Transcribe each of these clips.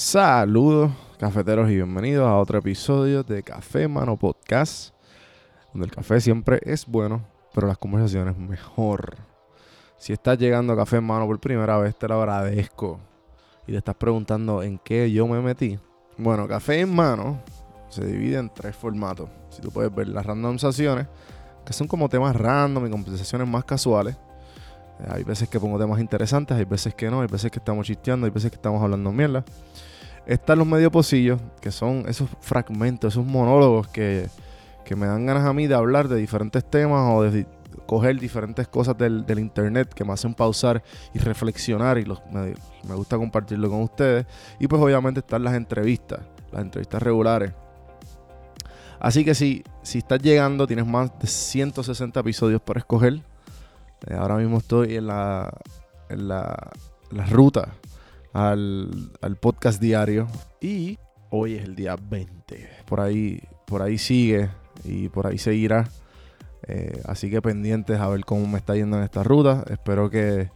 Saludos, cafeteros, y bienvenidos a otro episodio de Café Mano Podcast, donde el café siempre es bueno, pero las conversaciones mejor. Si estás llegando a Café Mano por primera vez, te lo agradezco. Y te estás preguntando en qué yo me metí. Bueno, Café en Mano se divide en tres formatos. Si tú puedes ver las randomizaciones, que son como temas random y conversaciones más casuales. Eh, Hay veces que pongo temas interesantes, hay veces que no, hay veces que estamos chisteando, hay veces que estamos hablando mierda. Están los medio pocillos, que son esos fragmentos, esos monólogos que, que me dan ganas a mí de hablar de diferentes temas o de coger diferentes cosas del, internet que me hacen pausar y reflexionar y los, me, me gusta compartirlo con ustedes. Y pues obviamente están las entrevistas, las entrevistas regulares. Así que si, si estás llegando, tienes más de 160 episodios para escoger. Eh, ahora mismo estoy en la, en la, la ruta al, al podcast diario. Y hoy es el día 20. Por ahí, por ahí sigue y por ahí seguirá. Eh, así que pendientes a ver cómo me está yendo en esta ruta. Espero que,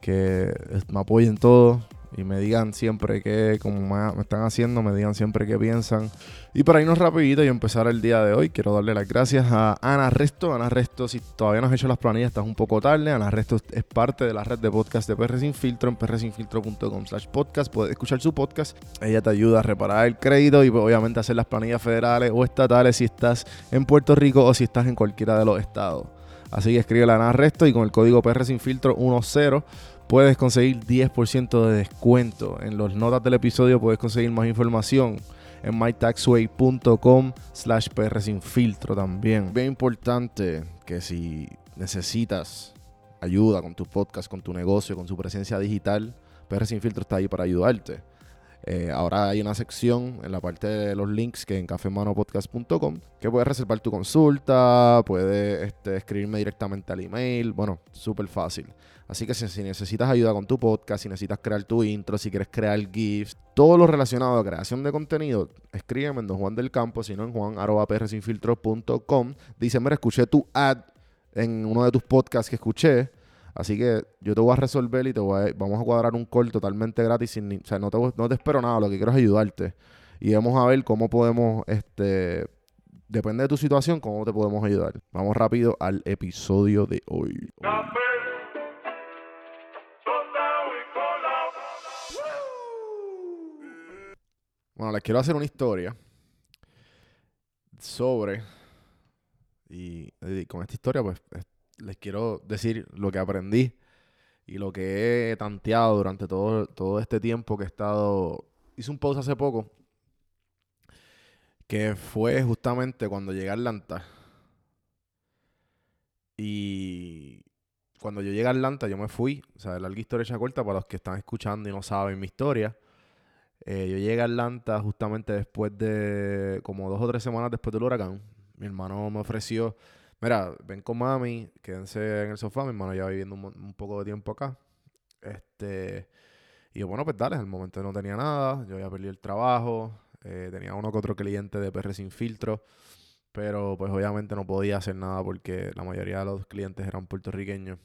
que me apoyen todos y me digan siempre que, como me, están haciendo, me digan siempre qué piensan. Y para irnos rapidito y empezar el día de hoy, quiero darle las gracias a Ana Resto. Ana Resto, si todavía no has hecho las planillas, estás un poco tarde. Ana Resto es parte de la red de podcast de PR Sin Filtro en prsinfiltro.com slash podcast. Puedes escuchar su podcast. Ella te ayuda a reparar el crédito y obviamente hacer las planillas federales o estatales si estás en Puerto Rico o si estás en cualquiera de los estados. Así que escribe a Ana Resto y con el código PR Sin Filtro 10 puedes conseguir 10% de descuento. En las notas del episodio puedes conseguir más información en mytaxway.com slash PR sin filtro también. Bien importante que si necesitas ayuda con tu podcast, con tu negocio, con su presencia digital, PR sin filtro está ahí para ayudarte. Eh, ahora hay una sección en la parte de los links que en cafemanopodcast.com que puedes reservar tu consulta, puedes este, escribirme directamente al email, bueno, súper fácil. Así que si, si necesitas ayuda con tu podcast, si necesitas crear tu intro, si quieres crear GIFs, todo lo relacionado a creación de contenido, escríbeme en Don Juan del Campo, si no en juan.prsinfiltro.com. Dice, mira, escuché tu ad en uno de tus podcasts que escuché. Así que yo te voy a resolver y te voy a- vamos a cuadrar un call totalmente gratis. Sin, o sea, no te, no te espero nada, lo que quiero es ayudarte. Y vamos a ver cómo podemos, este, depende de tu situación, cómo te podemos ayudar. Vamos rápido al episodio de hoy. Bueno, les quiero hacer una historia sobre. Y, con esta historia, pues es- les quiero decir lo que aprendí y lo que he tanteado durante todo, todo este tiempo que he estado. Hice un post hace poco que fue justamente cuando llegué a Atlanta. Y cuando yo llegué a Atlanta, yo me fui. O sea, larga historia hecha corta para los que están escuchando y no saben mi historia. Eh, yo llegué a Atlanta justamente después de, como dos o tres semanas después del huracán. Mi hermano me ofreció, mira, ven con mami, quédense en el sofá. Mi hermano ya viviendo un, poco de tiempo acá. Este, y yo, bueno, pues dale, al momento no tenía nada, yo había perdido el trabajo, eh, tenía uno que otro cliente de PR sin filtro, pero pues obviamente no podía hacer nada porque la mayoría de los clientes eran puertorriqueños,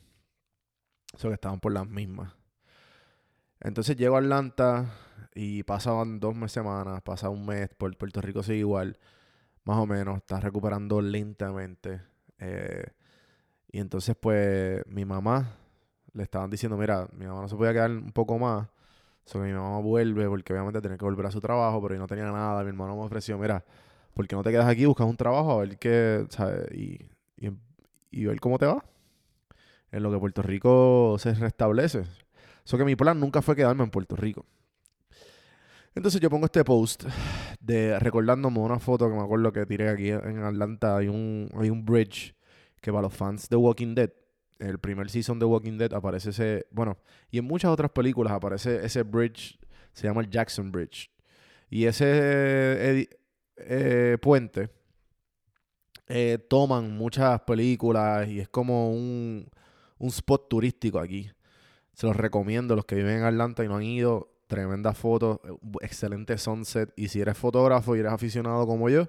o sea que estaban por las mismas. Entonces llego a Atlanta y pasaban dos semanas, pasa un mes, por Puerto Rico sigue igual, más o menos, está recuperando lentamente. Eh, y entonces pues mi mamá le estaban diciendo, mira, mi mamá no se podía quedar un poco más. So, mi mamá vuelve porque obviamente tenía que volver a su trabajo, pero yo no tenía nada. Mi hermano me ofreció, mira, ¿por qué no te quedas aquí? Buscas un trabajo a ver qué, ¿sabes? Y, y, y ver cómo te va. En lo que Puerto Rico se restablece. Eso que mi plan nunca fue quedarme en Puerto Rico. Entonces yo pongo este post de recordándome una foto que me acuerdo que tiré aquí en Atlanta. Hay un, hay un bridge que para los fans de Walking Dead, el primer season de Walking Dead aparece ese, bueno, y en muchas otras películas aparece ese bridge, se llama el Jackson Bridge. Y ese edi- eh, puente eh, toman muchas películas y es como un, un spot turístico aquí. Se los recomiendo, los que viven en Atlanta y no han ido, tremendas fotos, eh, excelente sunset. Y si eres fotógrafo y eres aficionado como yo,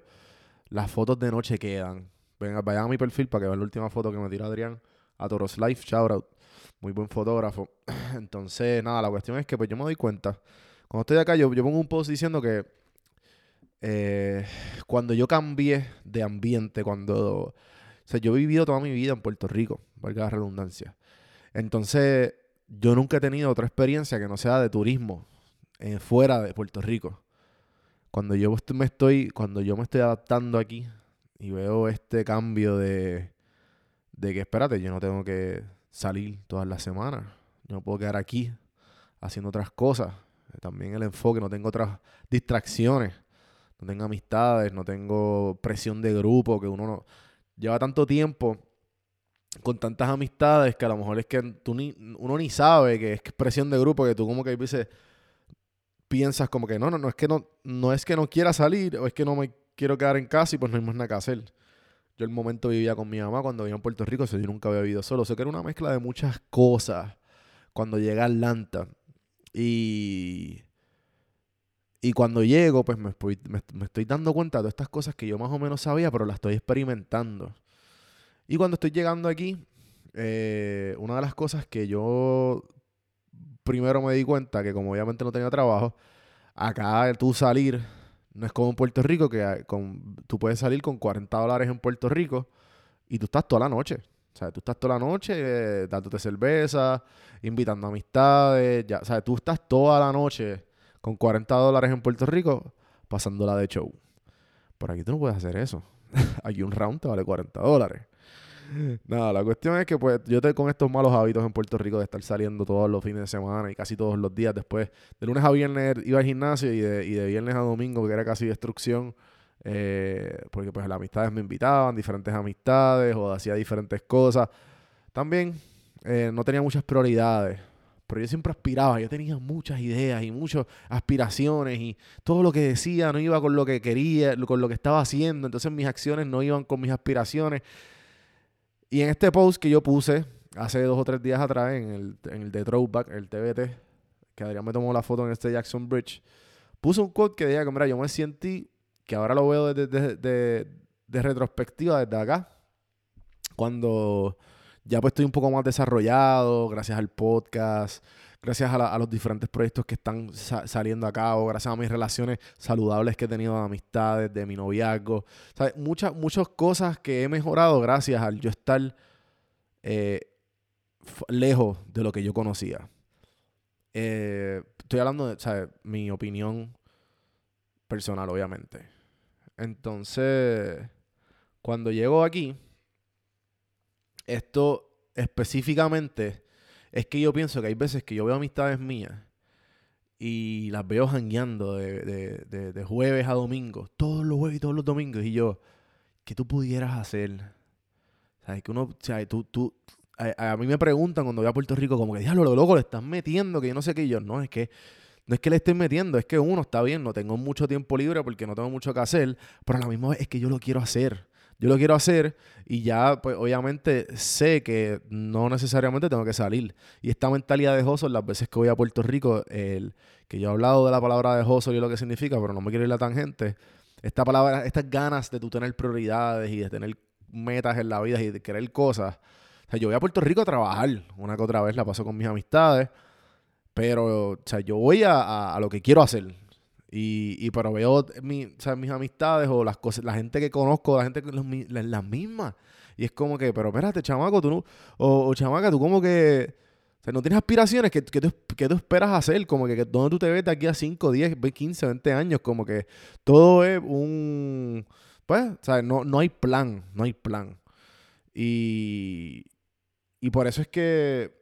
las fotos de noche quedan. Venga, vayan a mi perfil para que vean la última foto que me tiró Adrián a Toros Life, shout out. Muy buen fotógrafo. Entonces, nada, la cuestión es que pues yo me doy cuenta Cuando estoy acá, yo, yo pongo un post diciendo que eh, cuando yo cambié de ambiente, cuando... O sea, yo he vivido toda mi vida en Puerto Rico, valga la redundancia. Entonces, yo nunca he tenido otra experiencia que no sea de turismo fuera de Puerto Rico. Cuando yo me estoy, cuando yo me estoy adaptando aquí y veo este cambio de, de que, espérate, yo no tengo que salir todas las semanas. Yo no puedo quedar aquí haciendo otras cosas. También el enfoque, no tengo otras distracciones. No tengo amistades, no tengo presión de grupo, que uno no... Lleva tanto tiempo con tantas amistades que a lo mejor es que tú uno ni sabe que es presión de grupo, que tú como que a veces piensas como que no, no, no es que no, no es que no quiera salir o es que no me quiero quedar en casa y pues no hay más nada que hacer. Yo el momento vivía con mi mamá cuando vivía en Puerto Rico, o sea, yo nunca había vivido solo. O que era una mezcla de muchas cosas cuando llegué a Atlanta. Y, y cuando llego, pues me- me estoy dando cuenta de todas estas cosas que yo más o menos sabía, pero las estoy experimentando. Y cuando estoy llegando aquí, eh, una de las cosas que yo primero me di cuenta, que como obviamente no tenía trabajo, acá tú salir, no es como en Puerto Rico, que con, tú puedes salir con 40 dólares en Puerto Rico y tú estás toda la noche. O sea, tú estás toda la noche eh, dándote cerveza, invitando amistades, ya, o sea, tú estás toda la noche con 40 dólares en Puerto Rico pasándola de show. Por aquí tú no puedes hacer eso. aquí un round te vale 40 dólares. Nada, la cuestión es que pues yo estoy con estos malos hábitos en Puerto Rico de estar saliendo todos los fines de semana y casi todos los días. Después, de lunes a viernes iba al gimnasio y de, y de viernes a domingo, que era casi destrucción, eh, porque pues las amistades me invitaban, diferentes amistades o hacía diferentes cosas. También eh, no tenía muchas prioridades, pero yo siempre aspiraba, yo tenía muchas ideas y muchas aspiraciones y todo lo que decía no iba con lo que quería, con lo que estaba haciendo, entonces mis acciones no iban con mis aspiraciones. Y en este post que yo puse hace dos o tres días atrás, en el, en el de Throwback, el TBT, que Adrián me tomó la foto en este Jackson Bridge, puse un quote que decía que, mira, yo me sentí, que ahora lo veo desde de, de- de retrospectiva desde acá, cuando ya pues estoy un poco más desarrollado, gracias al podcast, gracias a, la- a los diferentes proyectos que están sa- saliendo a cabo, gracias a mis relaciones saludables que he tenido de amistades, de mi noviazgo. ¿Sabes? Muchas, muchas cosas que he mejorado gracias al yo estar eh, lejos de lo que yo conocía. Eh, estoy hablando de ¿sabes? mi opinión personal, obviamente. Entonces, cuando llego aquí, esto específicamente es que yo pienso que hay veces que yo veo amistades mías y las veo jangueando de, de, de- jueves a domingo, todos los jueves y todos los domingos, y yo, ¿qué tú pudieras hacer? ¿Sabes? Que uno, o sea, tú, tú, a, a mí me preguntan cuando voy a Puerto Rico, como que, diablo, lo loco, le estás metiendo, que yo no sé qué, y yo, no, es que, no es que le esté metiendo, es que uno está bien, no tengo mucho tiempo libre porque no tengo mucho que hacer, pero a la misma vez es que yo lo quiero hacer. Yo lo quiero hacer y ya, pues obviamente sé que no necesariamente tengo que salir. Y esta mentalidad de hustle, las veces que voy a Puerto Rico, el, que yo he hablado de la palabra de hustle y lo que significa, pero no me quiero ir a la tangente. Esta palabra, estas ganas de tú tener prioridades y de tener metas en la vida y de querer cosas. O sea, yo voy a Puerto Rico a trabajar. Una que otra vez la paso con mis amistades. Pero, o sea, yo voy a, a- a lo que quiero hacer. Y, y pero veo mi, mis amistades o las cosas, la gente que conozco, la gente que las, las mismas. Y es como que, pero espérate, chamaco, tú no, o, o chamaca, tú como que, o sea, no tienes aspiraciones, ¿qué, qué tú, qué tú esperas hacer? Como que, que dónde tú te ves de aquí a 5, 10, 15, 20 años, como que todo es un, pues, o no, no hay plan, no hay plan. Y, y por eso es que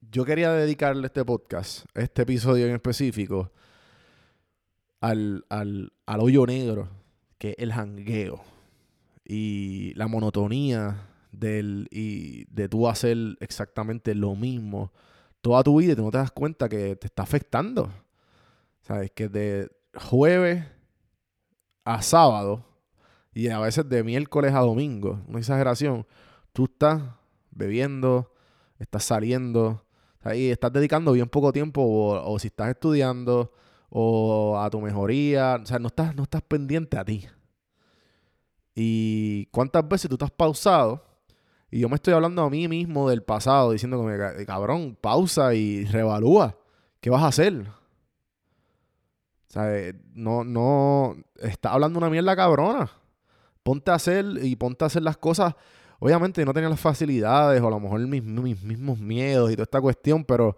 yo quería dedicarle este podcast, este episodio en específico, al, al, al hoyo negro, que es el jangueo. Y la monotonía del, y de tú hacer exactamente lo mismo toda tu vida y tú no te das cuenta que te está afectando. ¿Sabes? Que de jueves a sábado y a veces de miércoles a domingo, una exageración, tú estás bebiendo, estás saliendo, ahí estás dedicando bien poco tiempo o, o si estás estudiando o a tu mejoría, o sea, no estás, no estás pendiente a ti. Y cuántas veces tú estás pausado y yo me estoy hablando a mí mismo del pasado, diciendo como, "Ca- cabrón, pausa y reevalúa. ¿Qué vas a hacer? sea, eh, no, no, está hablando una mierda cabrona. Ponte a hacer y ponte a hacer las cosas. Obviamente no tenía las facilidades o a lo mejor mis, mis mismos miedos y toda esta cuestión, pero,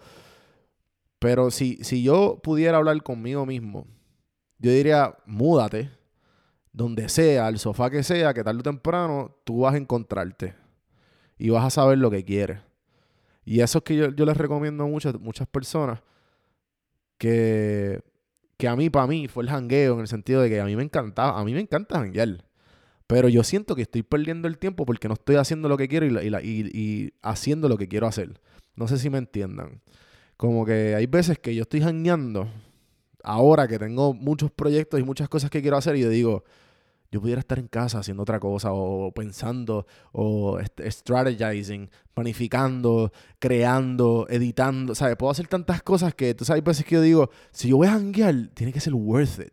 pero si, si yo pudiera hablar conmigo mismo, yo diría, múdate, donde sea, al sofá que sea, que tarde o temprano tú vas a encontrarte y vas a saber lo que quieres. Y eso es que yo, yo les recomiendo a muchas, personas que, que a mí, para mí, fue el jangueo en el sentido de que a mí me encantaba, a mí me encanta janguear. Pero yo siento que estoy perdiendo el tiempo porque no estoy haciendo lo que quiero y, la- y la- y- y haciendo lo que quiero hacer. No sé si me entiendan. Como que hay veces que yo estoy jangueando, ahora que tengo muchos proyectos y muchas cosas que quiero hacer, y yo digo, yo pudiera estar en casa haciendo otra cosa, o pensando, o strategizing, planificando, creando, editando. ¿Sabes? Puedo hacer tantas cosas que, tú sabes, hay veces que yo digo, si yo voy a janguear, tiene que ser worth it.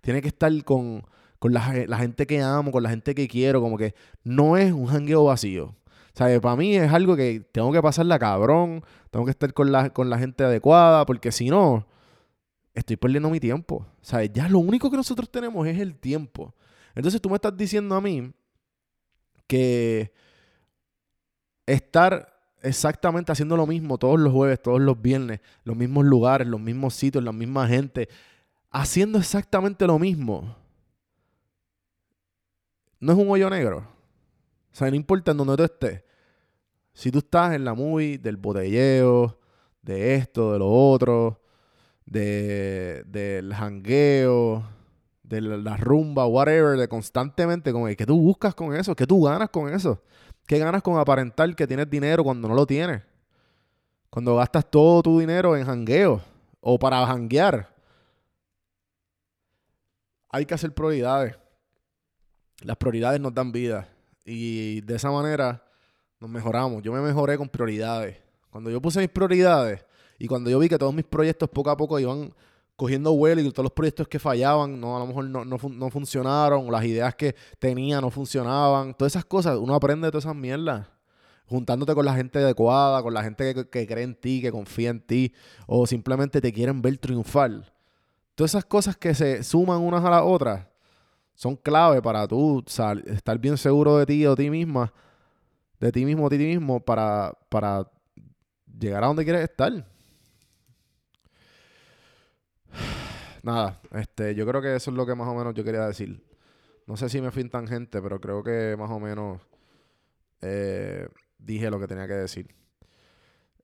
Tiene que estar con, con la, la gente que amo, con la gente que quiero, como que no es un jangueo vacío. ¿Sabes? Para mí es algo que tengo que pasarla cabrón, tengo que estar con la, con la gente adecuada, porque si no, estoy perdiendo mi tiempo. ¿Sabes? Ya lo único que nosotros tenemos es el tiempo. Entonces tú me estás diciendo a mí que estar exactamente haciendo lo mismo todos los jueves, todos los viernes, los mismos lugares, los mismos sitios, la misma gente, haciendo exactamente lo mismo, no es un hoyo negro. O sea, no importa en donde tú estés. Si tú estás en la movie del botelleo, de esto, de lo otro, de, del jangueo, de la, la rumba, whatever, de constantemente, como que ¿qué tú buscas con eso? ¿Qué tú ganas con eso? ¿Qué ganas con aparentar que tienes dinero cuando no lo tienes? Cuando gastas todo tu dinero en jangueo o para janguear. Hay que hacer prioridades. Las prioridades nos dan vida. Y de esa manera nos mejoramos. Yo me mejoré con prioridades. Cuando yo puse mis prioridades y cuando yo vi que todos mis proyectos poco a poco iban cogiendo vuelo y todos los proyectos que fallaban, no, a lo mejor no, no, no funcionaron, o las ideas que tenía no funcionaban, todas esas cosas, uno aprende de todas esas mierdas. Juntándote con la gente adecuada, con la gente que, que cree en ti, que confía en ti, o simplemente te quieren ver triunfar. Todas esas cosas que se suman unas a las otras son clave para tú estar bien seguro de ti o ti misma, de ti mismo o ti mismo, para, para llegar a donde quieres estar. Nada, este, yo creo que eso es lo que más o menos yo quería decir. No sé si me fui en tangente, pero creo que más o menos eh, dije lo que tenía que decir.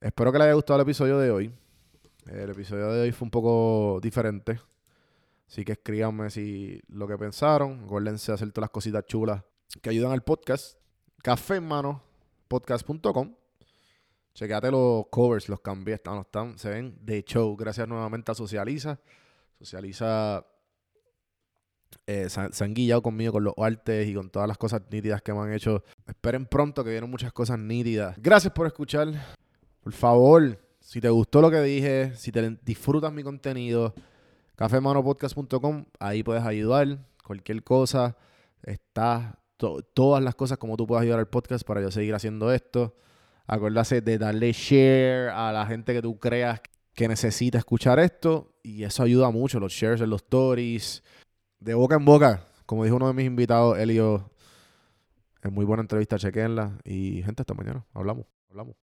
Espero que les haya gustado el episodio de hoy. El episodio de hoy fue un poco diferente. Así que escríbanme si lo que pensaron. Acuérdense de hacer todas las cositas chulas que ayudan al podcast. Café mano, podcast.com. Chequeate los covers, los cambié, están, están, se ven de show. Gracias nuevamente a Socializa. Socializa eh, se, han- se han guillado conmigo con los artes y con todas las cosas nítidas que me han hecho. Esperen pronto que vienen muchas cosas nítidas. Gracias por escuchar. Por favor, si te gustó lo que dije, si te disfrutas mi contenido, cafemanopodcast.com, ahí puedes ayudar. Cualquier cosa, está to- todas las cosas como tú puedes ayudar al podcast para yo seguir haciendo esto. Acuérdate de darle share a la gente que tú creas que necesita escuchar esto y eso ayuda mucho, los shares en los stories, de boca en boca, como dijo uno de mis invitados, Elio, es muy buena entrevista, chequenla y gente, hasta mañana, hablamos, hablamos.